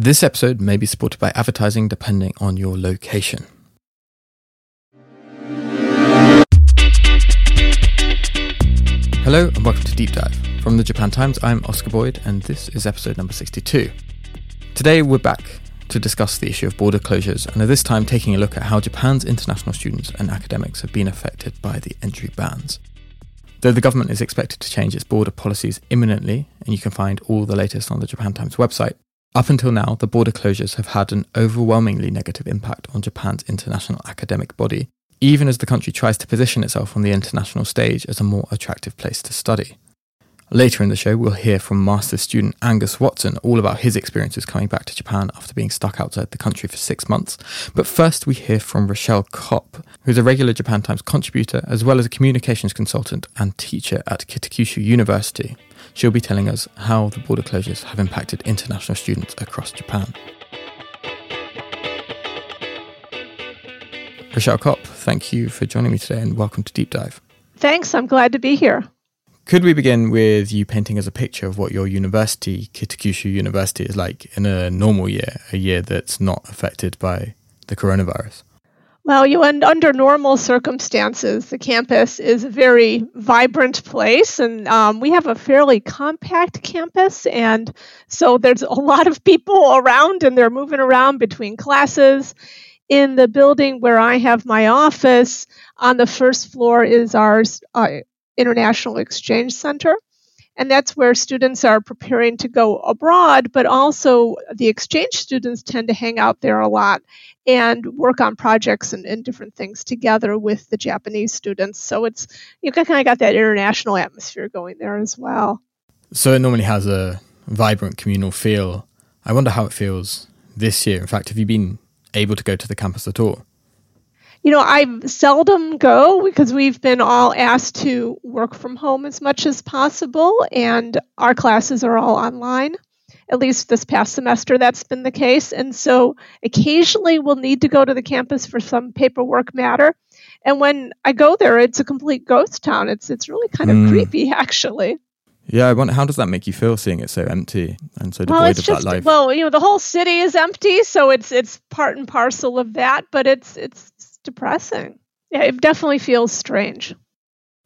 This episode may be supported by advertising depending on your location. Hello and welcome to Deep Dive. From the Japan Times, I'm Oscar Boyd and this is episode number 62. Today we're back to discuss the issue of border closures and at this time taking a look at how Japan's international students and academics have been affected by the entry bans. Though the government is expected to change its border policies imminently, and you can find all the latest on the Japan Times website, up until now, the border closures have had an overwhelmingly negative impact on Japan's international academic body, even as the country tries to position itself on the international stage as a more attractive place to study. Later in the show, we'll hear from master's student Angus Watson all about his experiences coming back to Japan after being stuck outside the country for six months. But first, we hear from Rochelle Kopp, who's a regular Japan Times contributor as well as a communications consultant and teacher at Kitakyushu University. She'll be telling us how the border closures have impacted international students across Japan. Rochelle Kopp, thank you for joining me today and welcome to Deep Dive. Thanks, I'm glad to be here. Could we begin with you painting us a picture of what your university, Kitakyushu University, is like in a normal year, a year that's not affected by the coronavirus? Well, you and under normal circumstances, the campus is a very vibrant place, and um, we have a fairly compact campus, and so there's a lot of people around, and they're moving around between classes. In the building where I have my office, on the first floor is our uh, International Exchange Center. And that's where students are preparing to go abroad, but also the exchange students tend to hang out there a lot and work on projects and, and different things together with the Japanese students. So it's you kind of got that international atmosphere going there as well. So it normally has a vibrant communal feel. I wonder how it feels this year. In fact, have you been able to go to the campus at all? you know, I seldom go because we've been all asked to work from home as much as possible, and our classes are all online. At least this past semester, that's been the case. And so occasionally we'll need to go to the campus for some paperwork matter. And when I go there, it's a complete ghost town. It's it's really kind of mm. creepy, actually. Yeah, I wonder how does that make you feel seeing it so empty and so devoid well, of just, that life? Well, you know, the whole city is empty, so it's it's part and parcel of that. But it's it's depressing. Yeah, it definitely feels strange.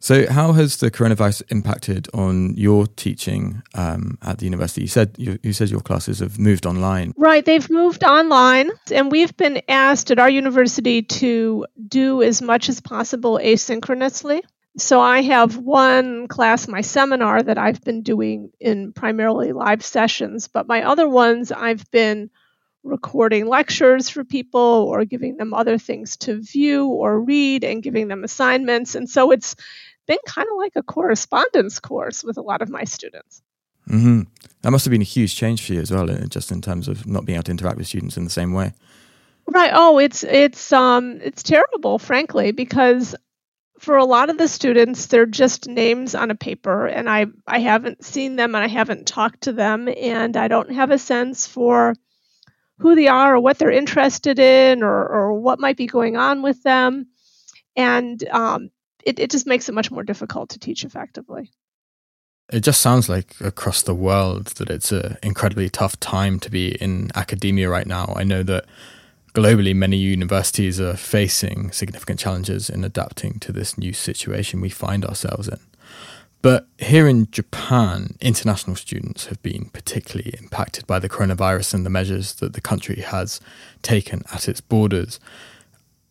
So, how has the coronavirus impacted on your teaching um, at the university? You said you, you, said your classes have moved online. Right, they've moved online, and we've been asked at our university to do as much as possible asynchronously. So, I have one class, my seminar, that I've been doing in primarily live sessions, but my other ones I've been recording lectures for people or giving them other things to view or read and giving them assignments. And so it's been kind of like a correspondence course with a lot of my students. Mm-hmm. That must have been a huge change for you as well, uh, just in terms of not being able to interact with students in the same way. Right. Oh, it's it's um it's terrible, frankly, because for a lot of the students, they're just names on a paper, and I I haven't seen them and I haven't talked to them, and I don't have a sense for who they are or what they're interested in or, or what might be going on with them. And um, it, it just makes it much more difficult to teach effectively. It just sounds like across the world that it's an incredibly tough time to be in academia right now. I know that globally, many universities are facing significant challenges in adapting to this new situation we find ourselves in. But here in Japan, international students have been particularly impacted by the coronavirus and the measures that the country has taken at its borders.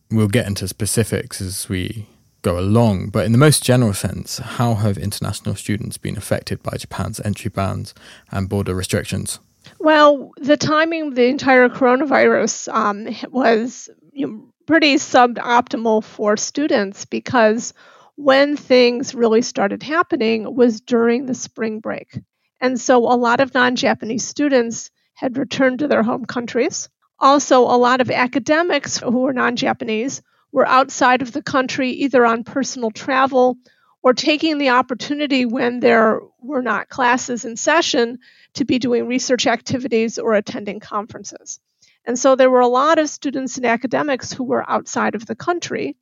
We'll get into specifics as we go along, but in the most general sense, how have international students been affected by Japan's entry bans and border restrictions? Well, the timing of the entire coronavirus um, was you know, pretty suboptimal for students because when things really started happening was during the spring break. And so a lot of non Japanese students had returned to their home countries. Also, a lot of academics who were non Japanese were outside of the country either on personal travel or taking the opportunity when there were not classes in session to be doing research activities or attending conferences. And so there were a lot of students and academics who were outside of the country.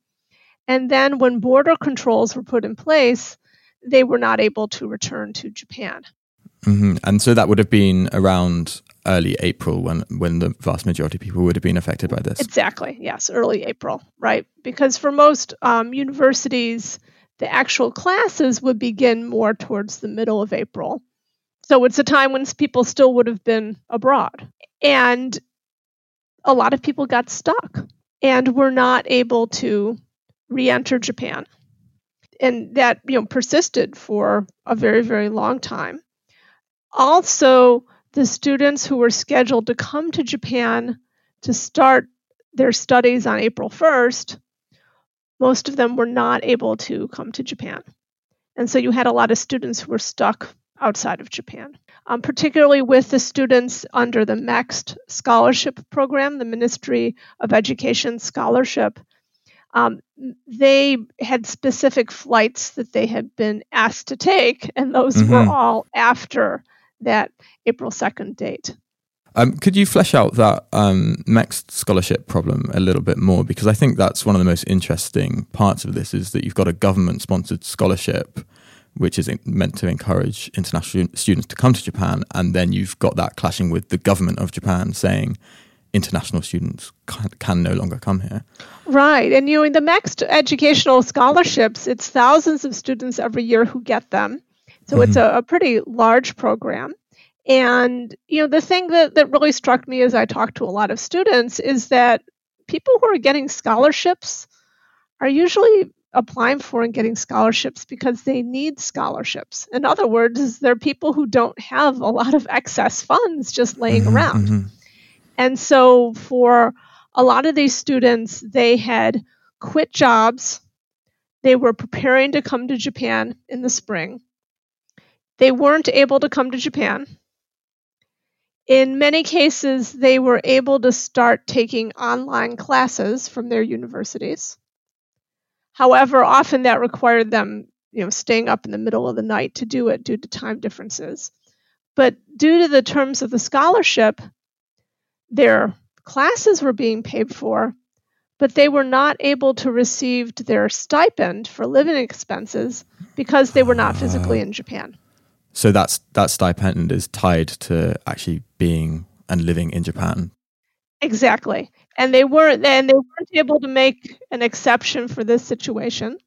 And then when border controls were put in place, they were not able to return to Japan. Mm-hmm. And so that would have been around early April when when the vast majority of people would have been affected by this. Exactly. Yes, early April, right? Because for most um, universities, the actual classes would begin more towards the middle of April. So it's a time when people still would have been abroad. And a lot of people got stuck and were not able to re enter Japan. And that you know persisted for a very, very long time. Also, the students who were scheduled to come to Japan to start their studies on April 1st, most of them were not able to come to Japan. And so you had a lot of students who were stuck outside of Japan, um, particularly with the students under the MEXT scholarship program, the Ministry of Education scholarship. Um, they had specific flights that they had been asked to take, and those mm-hmm. were all after that April 2nd date. Um, could you flesh out that um, MEXT scholarship problem a little bit more? Because I think that's one of the most interesting parts of this is that you've got a government sponsored scholarship, which is meant to encourage international students to come to Japan. And then you've got that clashing with the government of Japan saying international students can, can no longer come here. Right. And you know, in the MEXT educational scholarships, it's thousands of students every year who get them. So mm-hmm. it's a, a pretty large program. And you know, the thing that, that really struck me as I talked to a lot of students is that people who are getting scholarships are usually applying for and getting scholarships because they need scholarships. In other words, they're people who don't have a lot of excess funds just laying mm-hmm, around. Mm-hmm. And so for a lot of these students, they had quit jobs. They were preparing to come to Japan in the spring. They weren't able to come to Japan. In many cases, they were able to start taking online classes from their universities. However, often that required them, you know, staying up in the middle of the night to do it due to time differences. But due to the terms of the scholarship, their classes were being paid for, but they were not able to receive their stipend for living expenses because they were not physically in Japan. So that's that stipend is tied to actually being and living in Japan. Exactly. And they weren't and they weren't able to make an exception for this situation.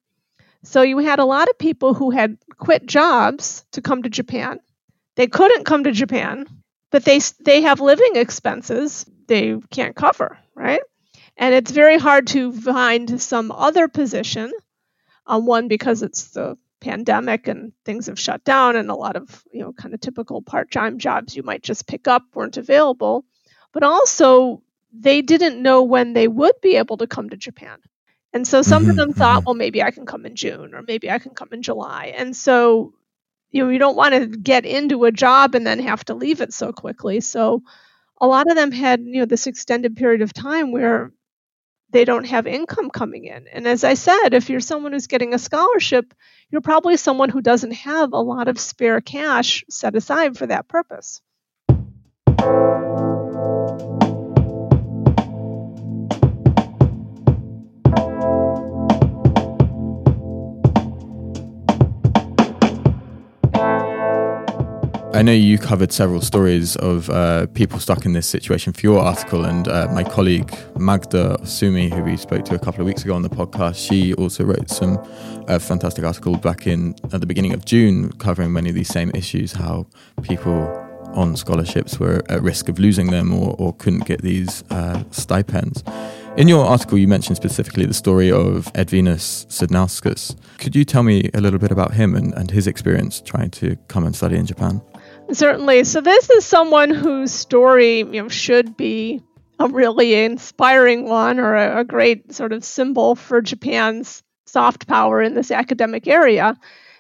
So you had a lot of people who had quit jobs to come to Japan. They couldn't come to Japan, but they they have living expenses they can't cover, right? And it's very hard to find some other position. Um, one because it's the pandemic and things have shut down and a lot of you know kind of typical part-time jobs you might just pick up weren't available. But also they didn't know when they would be able to come to japan. And so some mm-hmm, of them thought mm-hmm. well maybe i can come in june or maybe i can come in july. And so you know you don't want to get into a job and then have to leave it so quickly. So a lot of them had you know this extended period of time where they don't have income coming in. And as I said, if you're someone who's getting a scholarship, you're probably someone who doesn't have a lot of spare cash set aside for that purpose. I know you covered several stories of uh, people stuck in this situation for your article, and uh, my colleague Magda Osumi, who we spoke to a couple of weeks ago on the podcast, she also wrote some uh, fantastic article back in at the beginning of June, covering many of these same issues. How people on scholarships were at risk of losing them or, or couldn't get these uh, stipends. In your article, you mentioned specifically the story of Edvinas Sudnauskas. Could you tell me a little bit about him and, and his experience trying to come and study in Japan? Certainly. So this is someone whose story, you know, should be a really inspiring one or a, a great sort of symbol for Japan's soft power in this academic area.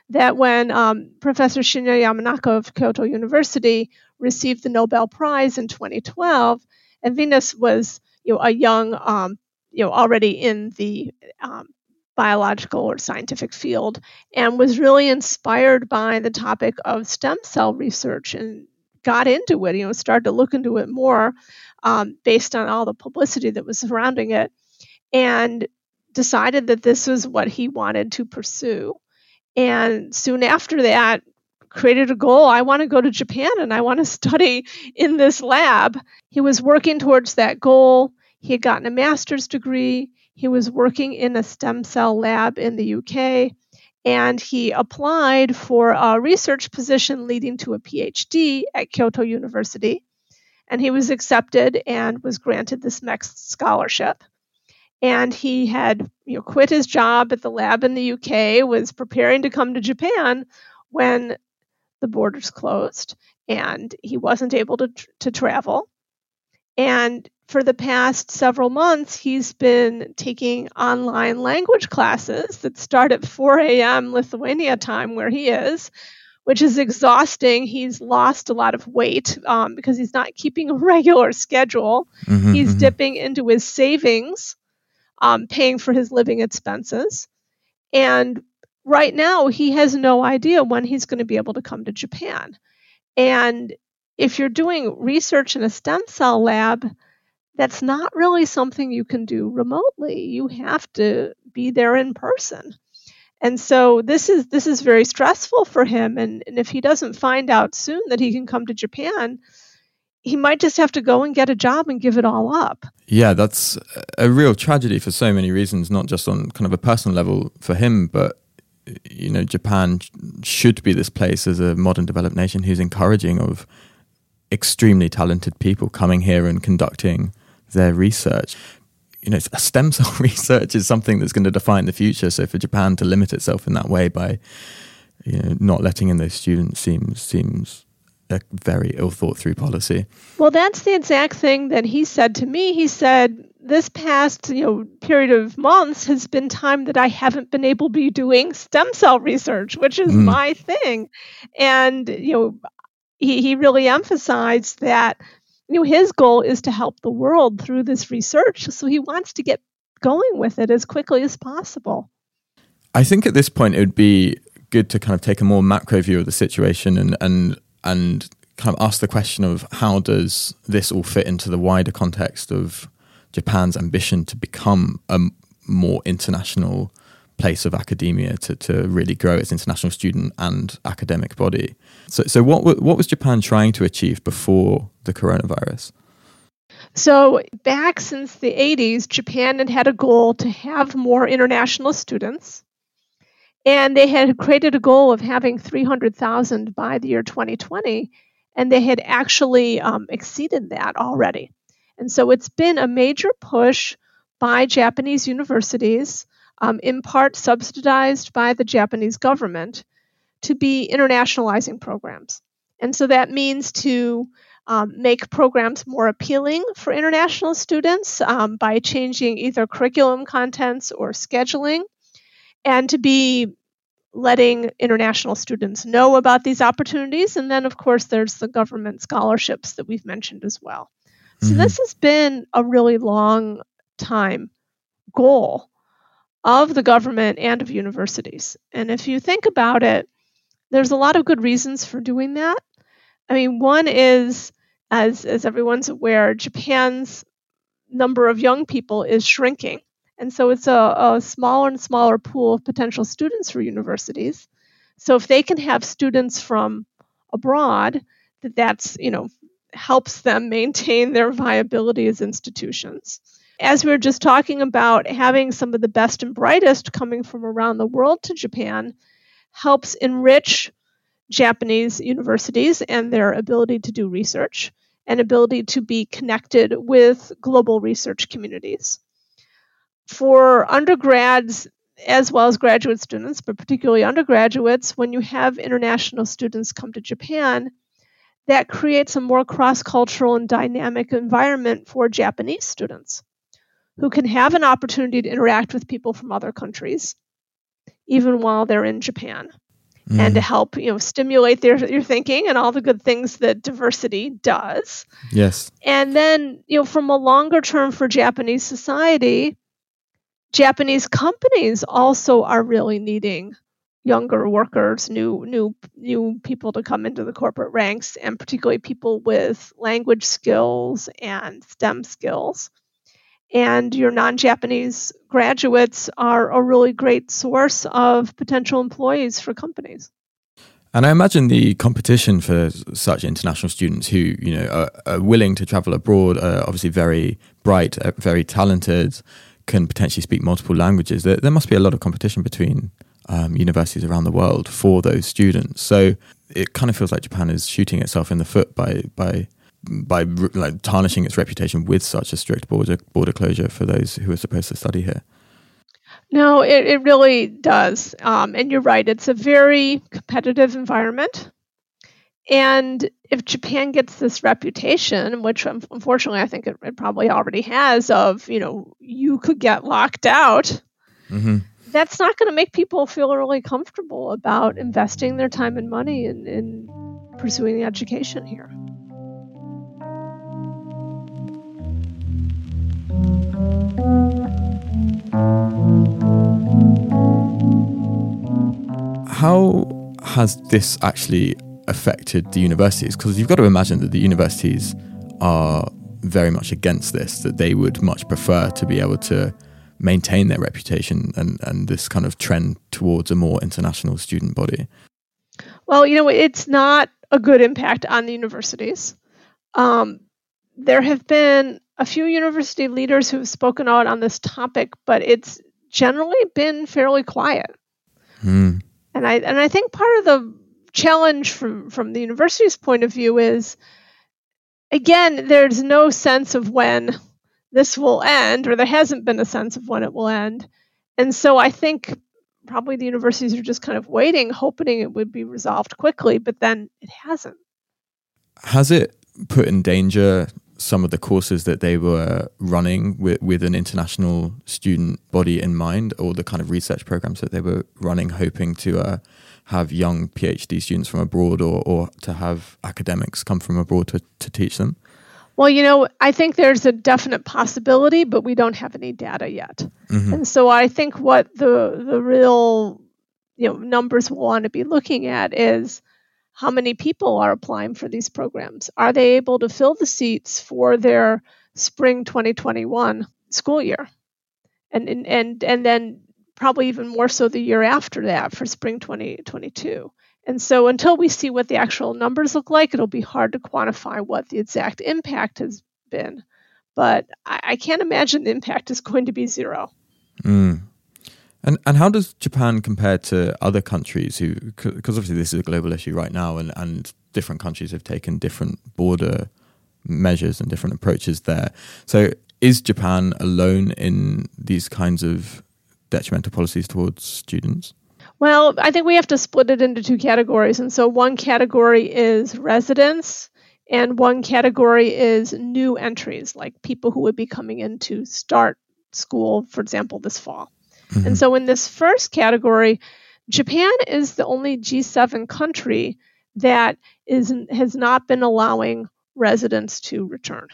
That when um, Professor Shinya Yamanaka of Kyoto University received the Nobel Prize in 2012, Edvinas was you know a young um, you know already in the um, biological or scientific field and was really inspired by the topic of stem cell research and got into it, you know, started to look into it more um, based on all the publicity that was surrounding it and decided that this was what he wanted to pursue. And soon after that, created a goal I want to go to Japan and I want to study in this lab. He was working towards that goal. He had gotten a master's degree. He was working in a stem cell lab in the UK. And he applied for a research position leading to a PhD at Kyoto University. And he was accepted and was granted this MEXT scholarship and he had you know quit his job at the lab in the UK was preparing to come to Japan when the borders closed and he wasn't able to to travel and for the past several months he's been taking online language classes that start at 4 a.m. Lithuania time where he is which is exhausting. He's lost a lot of weight um, because he's not keeping a regular schedule. Mm-hmm, he's mm-hmm. dipping into his savings um, paying for his living expenses. And right now, he has no idea when he's going to be able to come to Japan. And if you're doing research in a stem cell lab, that's not really something you can do remotely. You have to be there in person. And so this is this is very stressful for him and, and if he doesn't find out soon that he can come to Japan, he might just have to go and get a job and give it all up. Yeah, that's a real tragedy for so many reasons, not just on kind of a personal level for him, but you know, Japan should be this place as a modern developed nation who's encouraging of extremely talented people coming here and conducting their research. You know, stem cell research is something that's going to define the future. So for Japan to limit itself in that way by you know not letting in those students seems seems a very ill thought through policy. Well, that's the exact thing that he said to me. He said, this past you know period of months has been time that I haven't been able to be doing stem cell research, which is mm. my thing. And you know, he, he really emphasized that you know his goal is to help the world through this research. So he wants to get going with it as quickly as possible. I think at this point it would be good to kind of take a more macro view of the situation and and and kind of ask the question of how does this all fit into the wider context of Japan's ambition to become a more international place of academia to, to really grow its international student and academic body. So, so what, what was Japan trying to achieve before the coronavirus? So, back since the 80s, Japan had had a goal to have more international students. And they had created a goal of having 300,000 by the year 2020, and they had actually um, exceeded that already. And so it's been a major push by Japanese universities, um, in part subsidized by the Japanese government, to be internationalizing programs. And so that means to um, make programs more appealing for international students um, by changing either curriculum contents or scheduling and to be letting international students know about these opportunities. And then, of course, there's the government scholarships that we've mentioned as well. So, mm-hmm. this has been a really long time goal of the government and of universities. And if you think about it, there's a lot of good reasons for doing that. I mean, one is, as, as everyone's aware, Japan's number of young people is shrinking. And so it's a, a smaller and smaller pool of potential students for universities. So if they can have students from abroad, that that's, you know, helps them maintain their viability as institutions. As we were just talking about, having some of the best and brightest coming from around the world to Japan helps enrich Japanese universities and their ability to do research and ability to be connected with global research communities. For undergrads as well as graduate students, but particularly undergraduates, when you have international students come to Japan, that creates a more cross cultural and dynamic environment for Japanese students who can have an opportunity to interact with people from other countries, even while they're in Japan. Mm. And to help, you know, stimulate their, their thinking and all the good things that diversity does. Yes. And then, you know, from a longer term for Japanese society, Japanese companies also are really needing younger workers, new new new people to come into the corporate ranks, and particularly people with language skills and STEM skills. And your non-Japanese graduates are a really great source of potential employees for companies. And I imagine the competition for such international students who, you know, are, are willing to travel abroad, are obviously very bright, uh, very talented, can potentially speak multiple languages. There, there must be a lot of competition between um, universities around the world for those students. So it kind of feels like Japan is shooting itself in the foot by by by like tarnishing its reputation with such a strict border border closure for those who are supposed to study here. No, it, it really does. Um, and you're right, it's a very competitive environment. And if Japan gets this reputation, which unfortunately I think it, it probably already has, of, you know, you could get locked out, mm-hmm. that's not going to make people feel really comfortable about investing their time and money in, in pursuing the education here. How has this actually affected the universities? Because you've got to imagine that the universities are very much against this, that they would much prefer to be able to maintain their reputation and, and this kind of trend towards a more international student body. Well, you know, it's not a good impact on the universities. Um, there have been a few university leaders who have spoken out on this topic, but it's generally been fairly quiet. Mm. And I and I think part of the challenge from from the university's point of view is again there's no sense of when this will end or there hasn't been a sense of when it will end. And so I think probably the universities are just kind of waiting hoping it would be resolved quickly, but then it hasn't. Has it put in danger some of the courses that they were running with, with an international student body in mind, or the kind of research programs that they were running, hoping to uh, have young PhD students from abroad or, or to have academics come from abroad to, to teach them? Well, you know, I think there's a definite possibility, but we don't have any data yet. Mm-hmm. And so I think what the the real you know numbers we'll want to be looking at is how many people are applying for these programs? Are they able to fill the seats for their spring 2021 school year? And, and, and, and then probably even more so the year after that for spring 2022. And so until we see what the actual numbers look like, it'll be hard to quantify what the exact impact has been. But I, I can't imagine the impact is going to be zero. Mm. And and how does Japan compare to other countries who because obviously this is a global issue right now and and different countries have taken different border measures and different approaches there. So is Japan alone in these kinds of detrimental policies towards students? Well, I think we have to split it into two categories. And so one category is residents and one category is new entries, like people who would be coming in to start school, for example, this fall. Mm-hmm. And so in this first category, Japan is the only G7 country that is has not been allowing residents to return.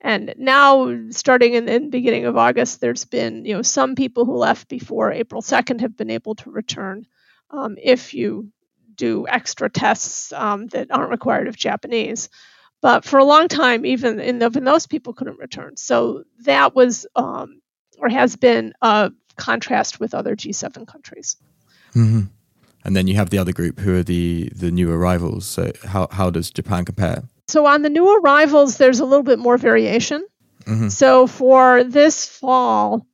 And now, starting in, the beginning of August, there's been you know some people who left before April 2nd have been able to return um, if you do extra tests um, that aren't required of Japanese. But for a long time, even in, the, even those people couldn't return. So that was um, or has been a contrast with other G7 countries. Mm-hmm. And then you have the other group who are the, the new arrivals. So, how, how does Japan compare? So, on the new arrivals, there's a little bit more variation. Mm-hmm. So, for this fall,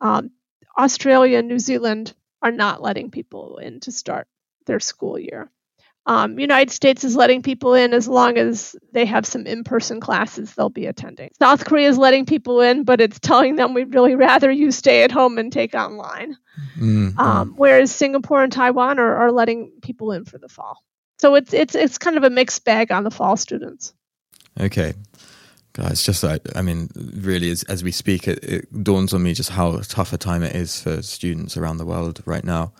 um, Australia and New Zealand are not letting people in to start their school year. Um, United States is letting people in as long as they have some in-person classes they'll be attending. South Korea is letting people in, but it's telling them we'd really rather you stay at home and take online. Mm-hmm. Um, whereas Singapore and Taiwan are, are letting people in for the fall. So it's it's it's kind of a mixed bag on the fall students. Okay. guys, just like, I mean, really, as, as we speak, it, it dawns on me just how tough a time it is for students around the world right now.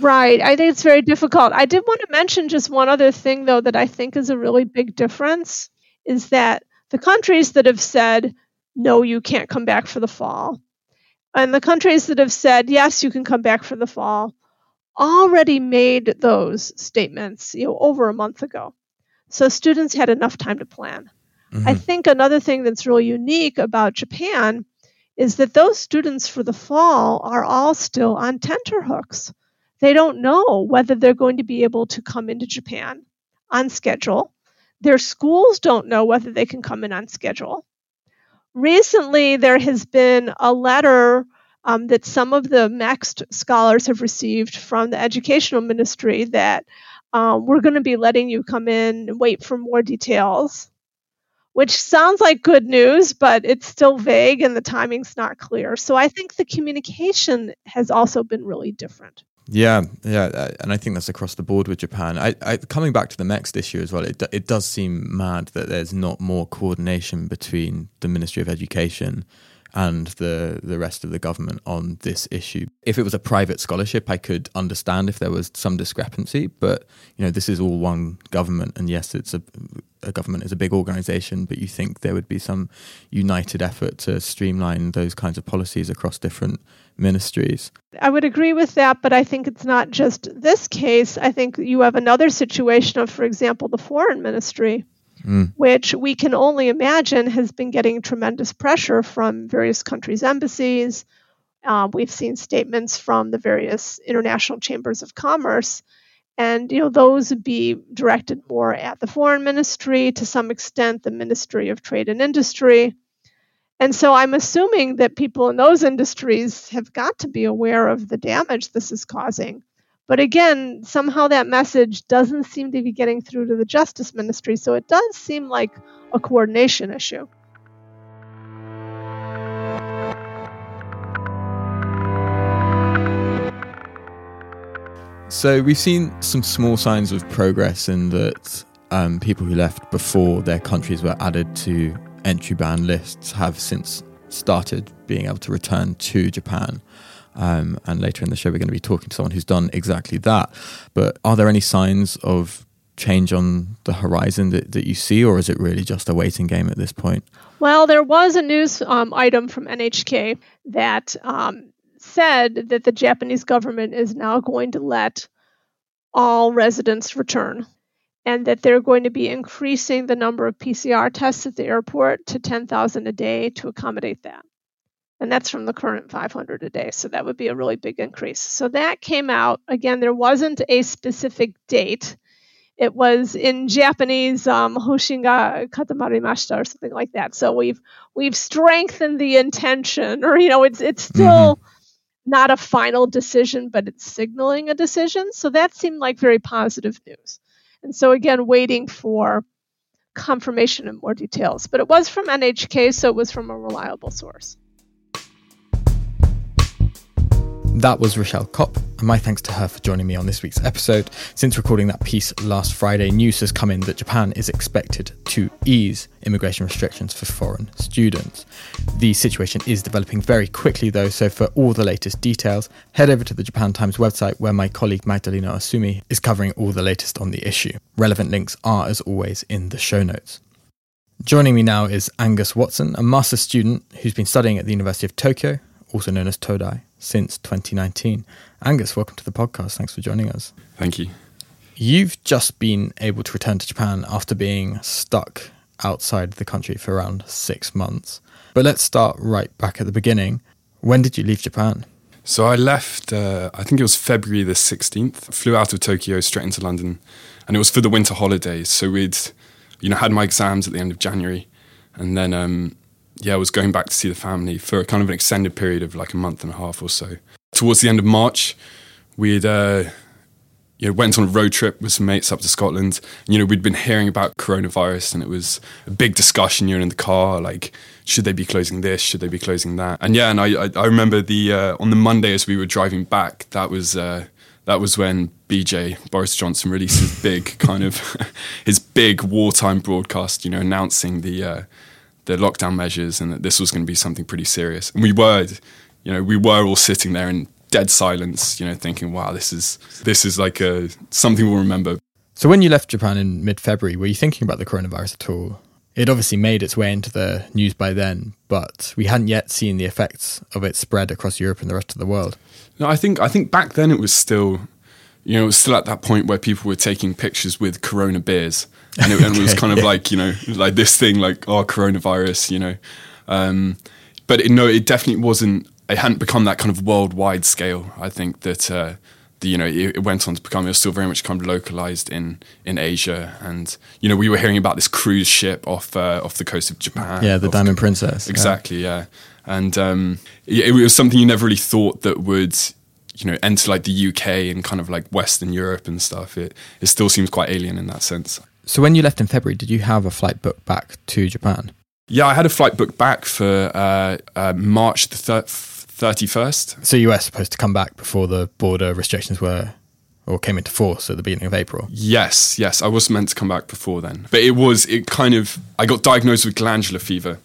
Right. I think it's very difficult. I did want to mention just one other thing, though, that I think is a really big difference is that the countries that have said, no, you can't come back for the fall, and the countries that have said, yes, you can come back for the fall, already made those statements you know, over a month ago. So students had enough time to plan. Mm-hmm. I think another thing that's really unique about Japan is that those students for the fall are all still on tenterhooks. They don't know whether they're going to be able to come into Japan on schedule. Their schools don't know whether they can come in on schedule. Recently, there has been a letter um, that some of the MEXT scholars have received from the educational ministry that um, we're going to be letting you come in and wait for more details, which sounds like good news, but it's still vague and the timing's not clear. So I think the communication has also been really different. Yeah, yeah, uh, and I think that's across the board with Japan. I, I, coming back to the MEXT issue as well, it it does seem mad that there's not more coordination between the Ministry of Education and the the rest of the government on this issue. If it was a private scholarship, I could understand if there was some discrepancy, but you know, this is all one government, and yes, it's a a government is a big organization, but you think there would be some united effort to streamline those kinds of policies across different ministries. I would agree with that, but I think it's not just this case. I think you have another situation of, for example, the foreign ministry, mm. which we can only imagine has been getting tremendous pressure from various countries' embassies. Uh, we've seen statements from the various international chambers of commerce and you know those would be directed more at the foreign ministry to some extent the ministry of trade and industry and so i'm assuming that people in those industries have got to be aware of the damage this is causing. But again somehow that message doesn't seem to be getting through to the justice ministry so it does seem like a coordination issue. So we've seen some small signs of progress in that um, people who left before their countries were added to entry ban lists have since started being able to return to Japan. Um, and later in the show, we're going to be talking to someone who's done exactly that. But are there any signs of change on the horizon that, that you see, or is it really just a waiting game at this point? Well, there was a news um, item from NHK that um, said that the Japanese government is now going to let all residents return and that they're going to be increasing the number of PCR tests at the airport to 10,000 a day to accommodate that. And that's from the current 500 a day. So that would be a really big increase. So that came out. Again, there wasn't a specific date. It was in Japanese, um, Hoshinga Katamarimashita or something like that. So we've we've strengthened the intention, or you know, it's it's still mm-hmm not a final decision, but it's signaling a decision. So that seemed like very positive news. And so, again, waiting for confirmation and more details. But it was from NHK, so it was from a reliable source. That was Rochelle Kopp, and my thanks to her for joining me on this week's episode. Since recording that piece last Friday, news has come in that Japan is expected to ease immigration restrictions for foreign students. The situation is developing very quickly, though, so for all the latest details, head over to the Japan Times website where my colleague Magdalena Osumi is covering all the latest on the issue. Relevant links are, as always, in the show notes. Joining me now is Angus Watson, a master's student who's been studying at the University of Tokyo, also known as Todai, since 2019. Angus, welcome to the podcast. Thanks for joining us. Thank you. You've just been able to return to Japan after being stuck outside the country for around six months. But let's start right back at the beginning. When did you leave Japan? So I left, uh, I think it was February the 16th. Flew out of Tokyo straight into London, and it was for the winter holidays. So we'd, you know, had my exams at the end of January, and then um, yeah, I was going back to see the family for kind of an extended period of like a month and a half or so. Towards the end of March, we'd uh, you know went on a road trip with some mates up to Scotland. And, you know, we'd been hearing about coronavirus, and it was a big discussion. You know, in the car, like should they be closing this? Should they be closing that? And yeah, and I I, I remember the uh, on the Monday as we were driving back, that was. Uh, that was when BJ Boris Johnson released his big kind of his big wartime broadcast, you know, announcing the uh, the lockdown measures and that this was going to be something pretty serious. And we were, you know, we were all sitting there in dead silence, you know, thinking, "Wow, this is this is like a something we'll remember." So when you left Japan in mid-February, were you thinking about the coronavirus at all? It obviously made its way into the news by then, but we hadn't yet seen the effects of its spread across Europe and the rest of the world. No, I think I think back then it was still, you know, it was still at that point where people were taking pictures with Corona beers and it, and it was kind of like you know like this thing like oh coronavirus you know um, but it, no it definitely wasn't it hadn't become that kind of worldwide scale i think that uh, the, you know, it, it went on to become. It was still very much kind of localized in in Asia, and you know, we were hearing about this cruise ship off uh, off the coast of Japan. Yeah, the off Diamond Princess. yeah. Exactly, yeah. And um, it, it was something you never really thought that would, you know, enter like the UK and kind of like Western Europe and stuff. It it still seems quite alien in that sense. So when you left in February, did you have a flight booked back to Japan? Yeah, I had a flight booked back for uh, uh, March the thirty first. So you were supposed to come back before the border restrictions were or came into force at the beginning of April. Yes, yes, I was meant to come back before then, but it was it kind of I got diagnosed with glandular fever.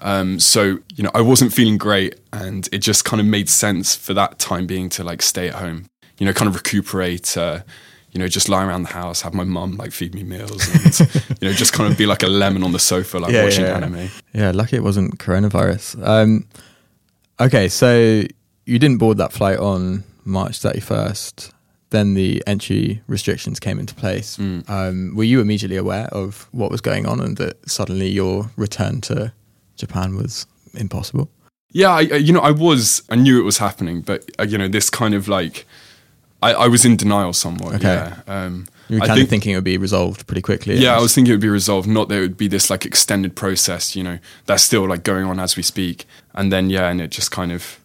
Um, so you know I wasn't feeling great, and it just kind of made sense for that time being to like stay at home, you know, kind of recuperate, uh, you know, just lie around the house, have my mum like feed me meals, and you know, just kind of be like a lemon on the sofa, like Yeah, watching yeah, yeah. anime. Yeah, lucky it wasn't coronavirus. Um, okay, so you didn't board that flight on March 31st. Then the entry restrictions came into place. Mm. Um, were you immediately aware of what was going on and that suddenly your return to Japan was impossible? Yeah, I, I- you know, I was, I knew it was happening, but uh, you know, this kind of like, I, I was in denial somewhat. Okay. Yeah. Um, You were I kind think- of thinking it would be resolved pretty quickly. Yeah, I was thinking it would be resolved, not that it would be this like extended process, you know, that's still like going on as we speak. And then, yeah, and it just kind of,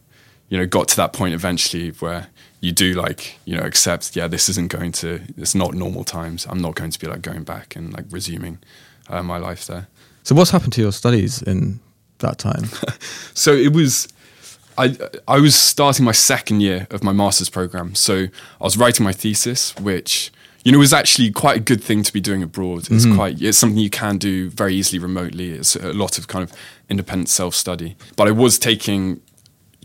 you know, got to that point eventually where you do like, you know, accept, yeah, this isn't going to, it's not normal times. I'm not going to be like going back and like resuming uh, my life there. So what's happened to your studies in that time? So it was, I I was starting my second year of my master's program. So I was writing my thesis, which you know was actually quite a good thing to be doing abroad. It's quite it's something you can do very easily remotely. It's a lot of kind of independent self study. But I was taking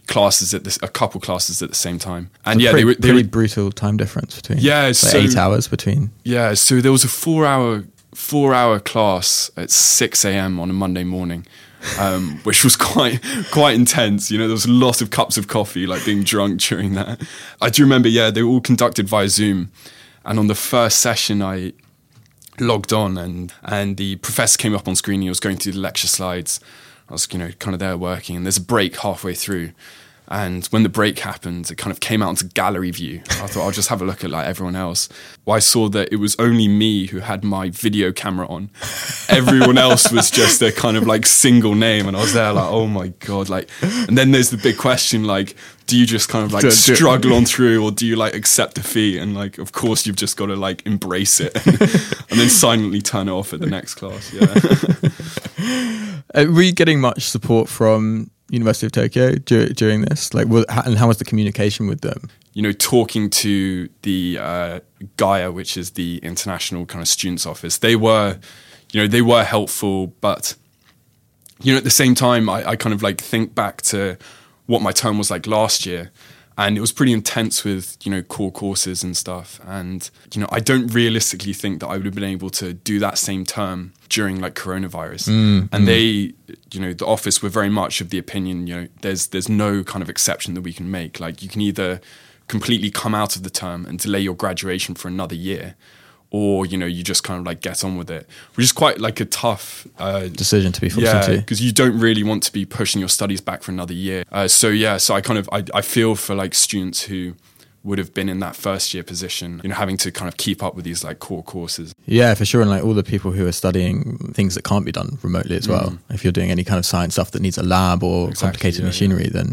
classes at this a couple classes at the same time, and yeah, pretty, they were they pretty were brutal time difference between. Yeah, like so- eight hours between. yeah, so there was a four hour four hour class at six a.m. on a Monday morning, um, which was quite quite intense. You know, there was a lot of cups of coffee, like being drunk during that. I do remember, yeah, they were all conducted via Zoom, and on the first session, I logged on and and the professor came up on screen. He was going through the lecture slides. I was, you know, kind of there working, and there's a break halfway through. And when the break happened, it kind of came out into gallery view. I thought I'll just have a look at like everyone else. Well, I saw that it was only me who had my video camera on. Everyone else was just a kind of like single name, and I was there like, oh my god! Like, and then there's the big question like, do you just kind of like struggle on through, or do you like accept defeat? And like, of course, you've just got to like embrace it, and then silently turn it off at the next class. Yeah. Uh, were you getting much support from University of Tokyo dur- during this? Like, wa- how- and how was the communication with them? you know, talking to the uh, Gaia, which is the international kind of students office, they were, you know, they were helpful, but you know, at the same time, I, I kind of like think back to what my term was like last year, and it was pretty intense with you know core courses and stuff, and you know, I don't realistically think that I would have been able to do that same term during like coronavirus, mm, and mm. they, you know, the office were very much of the opinion, you know, there's there's no kind of exception that we can make, like you can either completely come out of the term and delay your graduation for another year or you know you just kind of like get on with it which is quite like a tough uh, Decision to be forced yeah into. because you don't really want to be pushing your studies back for another year uh, so yeah so i kind of I, I feel for like students who would have been in that first year position you know having to kind of keep up with these like core courses Yeah, for sure. And like all the people who are studying things that can't be done remotely as well. If you're doing any kind of science stuff that needs a lab or Mm. Exactly, complicated yeah, machinery, then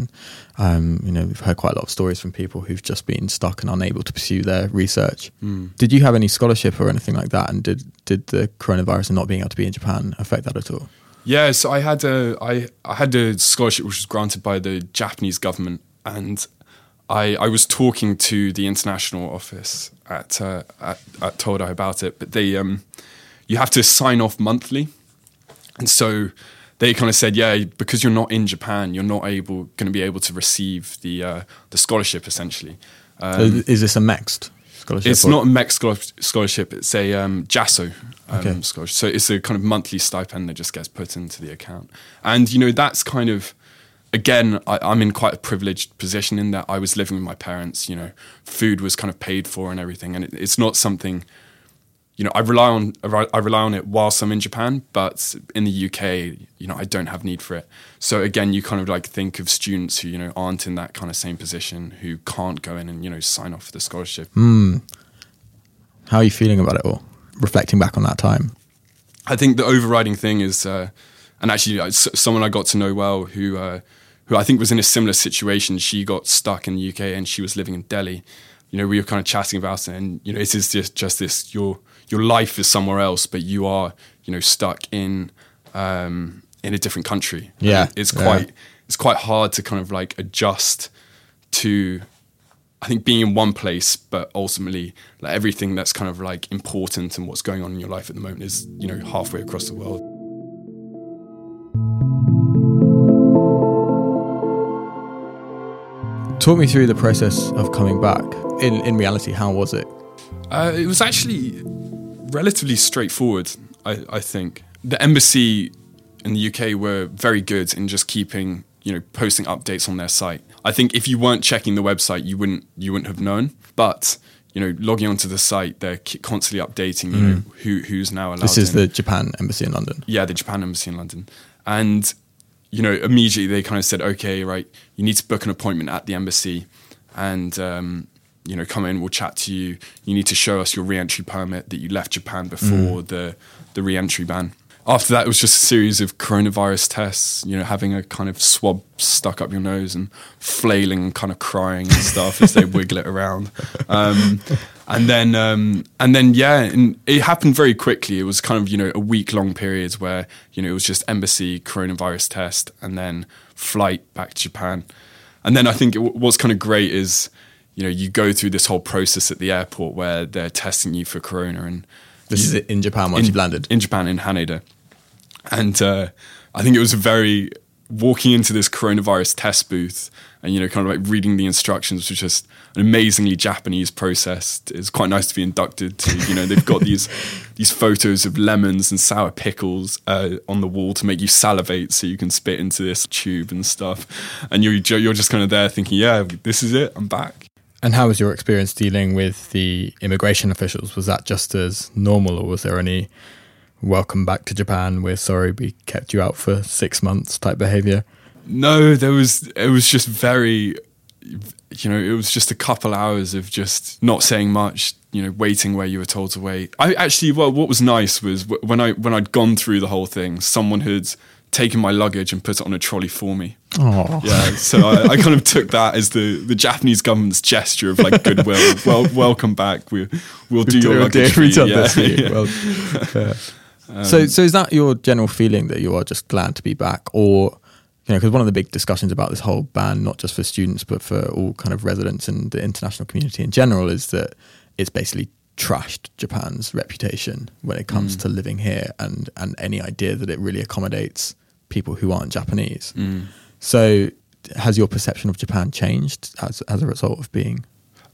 um, you know we've heard quite a lot of stories from people who've just been stuck and unable to pursue their research. Mm. Did you have any scholarship or anything like that? And did did the coronavirus and not being able to be in Japan affect that at all? Yeah, so I had a I, I had a scholarship which was granted by the Japanese government, and I I was talking to the international office at uh, at, at Todai about it, but they um you have to sign off monthly, and so they kind of said, yeah, because you're not in Japan, you're not able going to be able to receive the uh, the scholarship essentially. Um, So is this a MEXT scholarship? it's or- not a scholar- scholarship. It's a um, JASSO um, Okay. scholarship. So it's a kind of monthly stipend that just gets put into the account. And, you know, that's kind of, again, I, I'm in quite a privileged position in that I was living with my parents, you know, food was kind of paid for and everything. And it, it's not something, you know, I rely on I rely on it whilst I'm in Japan, but in the UK, you know, I don't have need for it. So again, you kind of like think of students who you know aren't in that kind of same position, who can't go in and you know sign off for the scholarship. Mm. How are you feeling about it all? Reflecting back on that time, I think the overriding thing is, uh, and actually, uh, someone I got to know well who. Uh, who I think was in a similar situation. She got stuck in the UK and she was living in Delhi. You know, we were kind of chatting about it, and you know, it is just just this your your life is somewhere else, but you are you know stuck in um, in a different country. Yeah, it's yeah. quite it's quite hard to kind of like adjust to. I think being in one place, but ultimately, like everything that's kind of like important and what's going on in your life at the moment is you know halfway across the world. Talk me through the process of coming back. In in reality, how was it? Uh, it was actually relatively straightforward, I, I think. The embassy in the UK were very good in just keeping, you know, posting updates on their site. I think if you weren't checking the website, you wouldn't you wouldn't have known. But you know, logging onto the site, they're constantly updating. You mm. know, who who's now allowed. This is in. the Japan embassy in London. Yeah, the Japan embassy in London, and you know, immediately they kind of said, okay, right, you need to book an appointment at the embassy, and um, you know, come in, we'll chat to you. You need to show us your re-entry permit that you left Japan before mm. the the re-entry ban. After that, it was just a series of coronavirus tests. You know, having a kind of swab stuck up your nose and flailing and kind of crying and stuff as they wiggle it around. Um, and then, um, and then, yeah, and it happened very quickly. It was kind of you know a week long period where you know it was just embassy coronavirus test and then flight back to Japan. And then I think it, what's kind of great is you know, you go through this whole process at the airport where they're testing you for corona. And this is in Japan once in, you've landed. In Japan, in Haneda, and uh, I think it was a very walking into this coronavirus test booth and you know kind of like reading the instructions was just an amazingly Japanese process. It's quite nice to be inducted to. You know, they've got these these photos of lemons and sour pickles uh, on the wall to make you salivate, so you can spit into this tube and stuff. And you're you're just kind of there thinking, yeah, this is it. I'm back. And how was your experience dealing with the immigration officials? Was that just as normal, or was there any welcome back to Japan? We're sorry we kept you out for six months type behavior? No, there was. It was just very, you know, it was just a couple hours of just not saying much. You know, waiting where you were told to wait. I actually, well, what was nice was when I when I'd gone through the whole thing, someone had taken my luggage and put it on a trolley for me. Oh. Yeah, so I, I, kind of took that as the, the Japanese government's gesture of like goodwill. well, welcome back. We, we'll do your luggage for you. Yeah. yeah. Well, yeah. Um, so, so is that your general feeling that you are just glad to be back, or you know, because one of the big discussions about this whole ban, not just for students but for all kind of residents and the international community in general, is that it's basically trashed Japan's reputation when it comes mm. to living here and and any idea that it really accommodates people who aren't Japanese. Mm. So, has your perception of Japan changed as as a result of being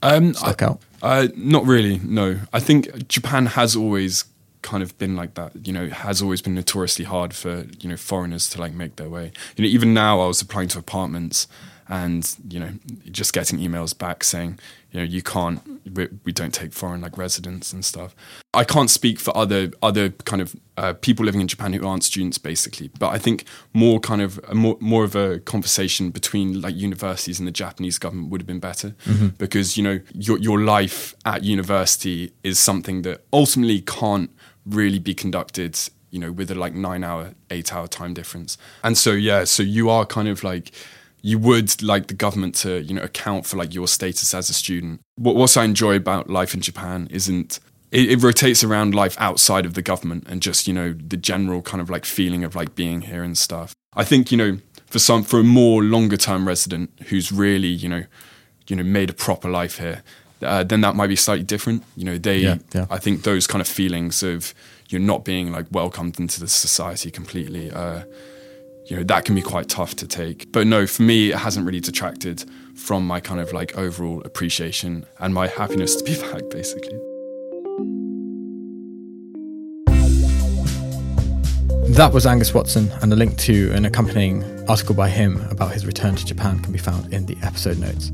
um, stuck I, out? Uh, not really. No, I think Japan has always kind of been like that. You know, has always been notoriously hard for you know foreigners to like make their way. You know, even now I was applying to apartments and you know just getting emails back saying you know you can't we, we don't take foreign like residents and stuff i can't speak for other other kind of uh, people living in japan who aren't students basically but i think more kind of a more, more of a conversation between like universities and the japanese government would have been better mm-hmm. because you know your, your life at university is something that ultimately can't really be conducted you know with a like nine hour eight hour time difference. And so yeah so you are kind of like you would like the government to you know account for like your status as a student. What, what i enjoy about life in japan isn't it, it, rotates around life outside of the government and just you know the general kind of like feeling of like being here and stuff. I think you know for some for a more longer term resident who's really you know you know made a proper life here uh, then that might be slightly different you know they yeah, yeah. i think those kind of feelings of you're not being like welcomed into the society completely uh, you know that can be quite tough to take but no for me it hasn't really detracted from my kind of like overall appreciation and my happiness to be back basically that was Angus Watson, and a link to an accompanying article by him about his return to Japan can be found in the episode notes.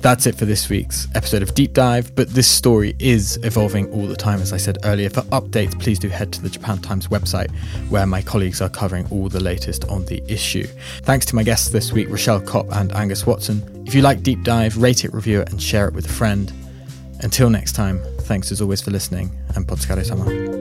That's it for this week's episode of Deep Dive, but this story is evolving all the time, as I said earlier. For updates, please do head to the Japan Times website, where my colleagues are covering all the latest on the issue. Thanks to my guests this week, Rochelle Kopp and Angus Watson. If you like Deep Dive, rate it, review it, and share it with a friend. Until next time, thanks as always for listening, and otsukare sama.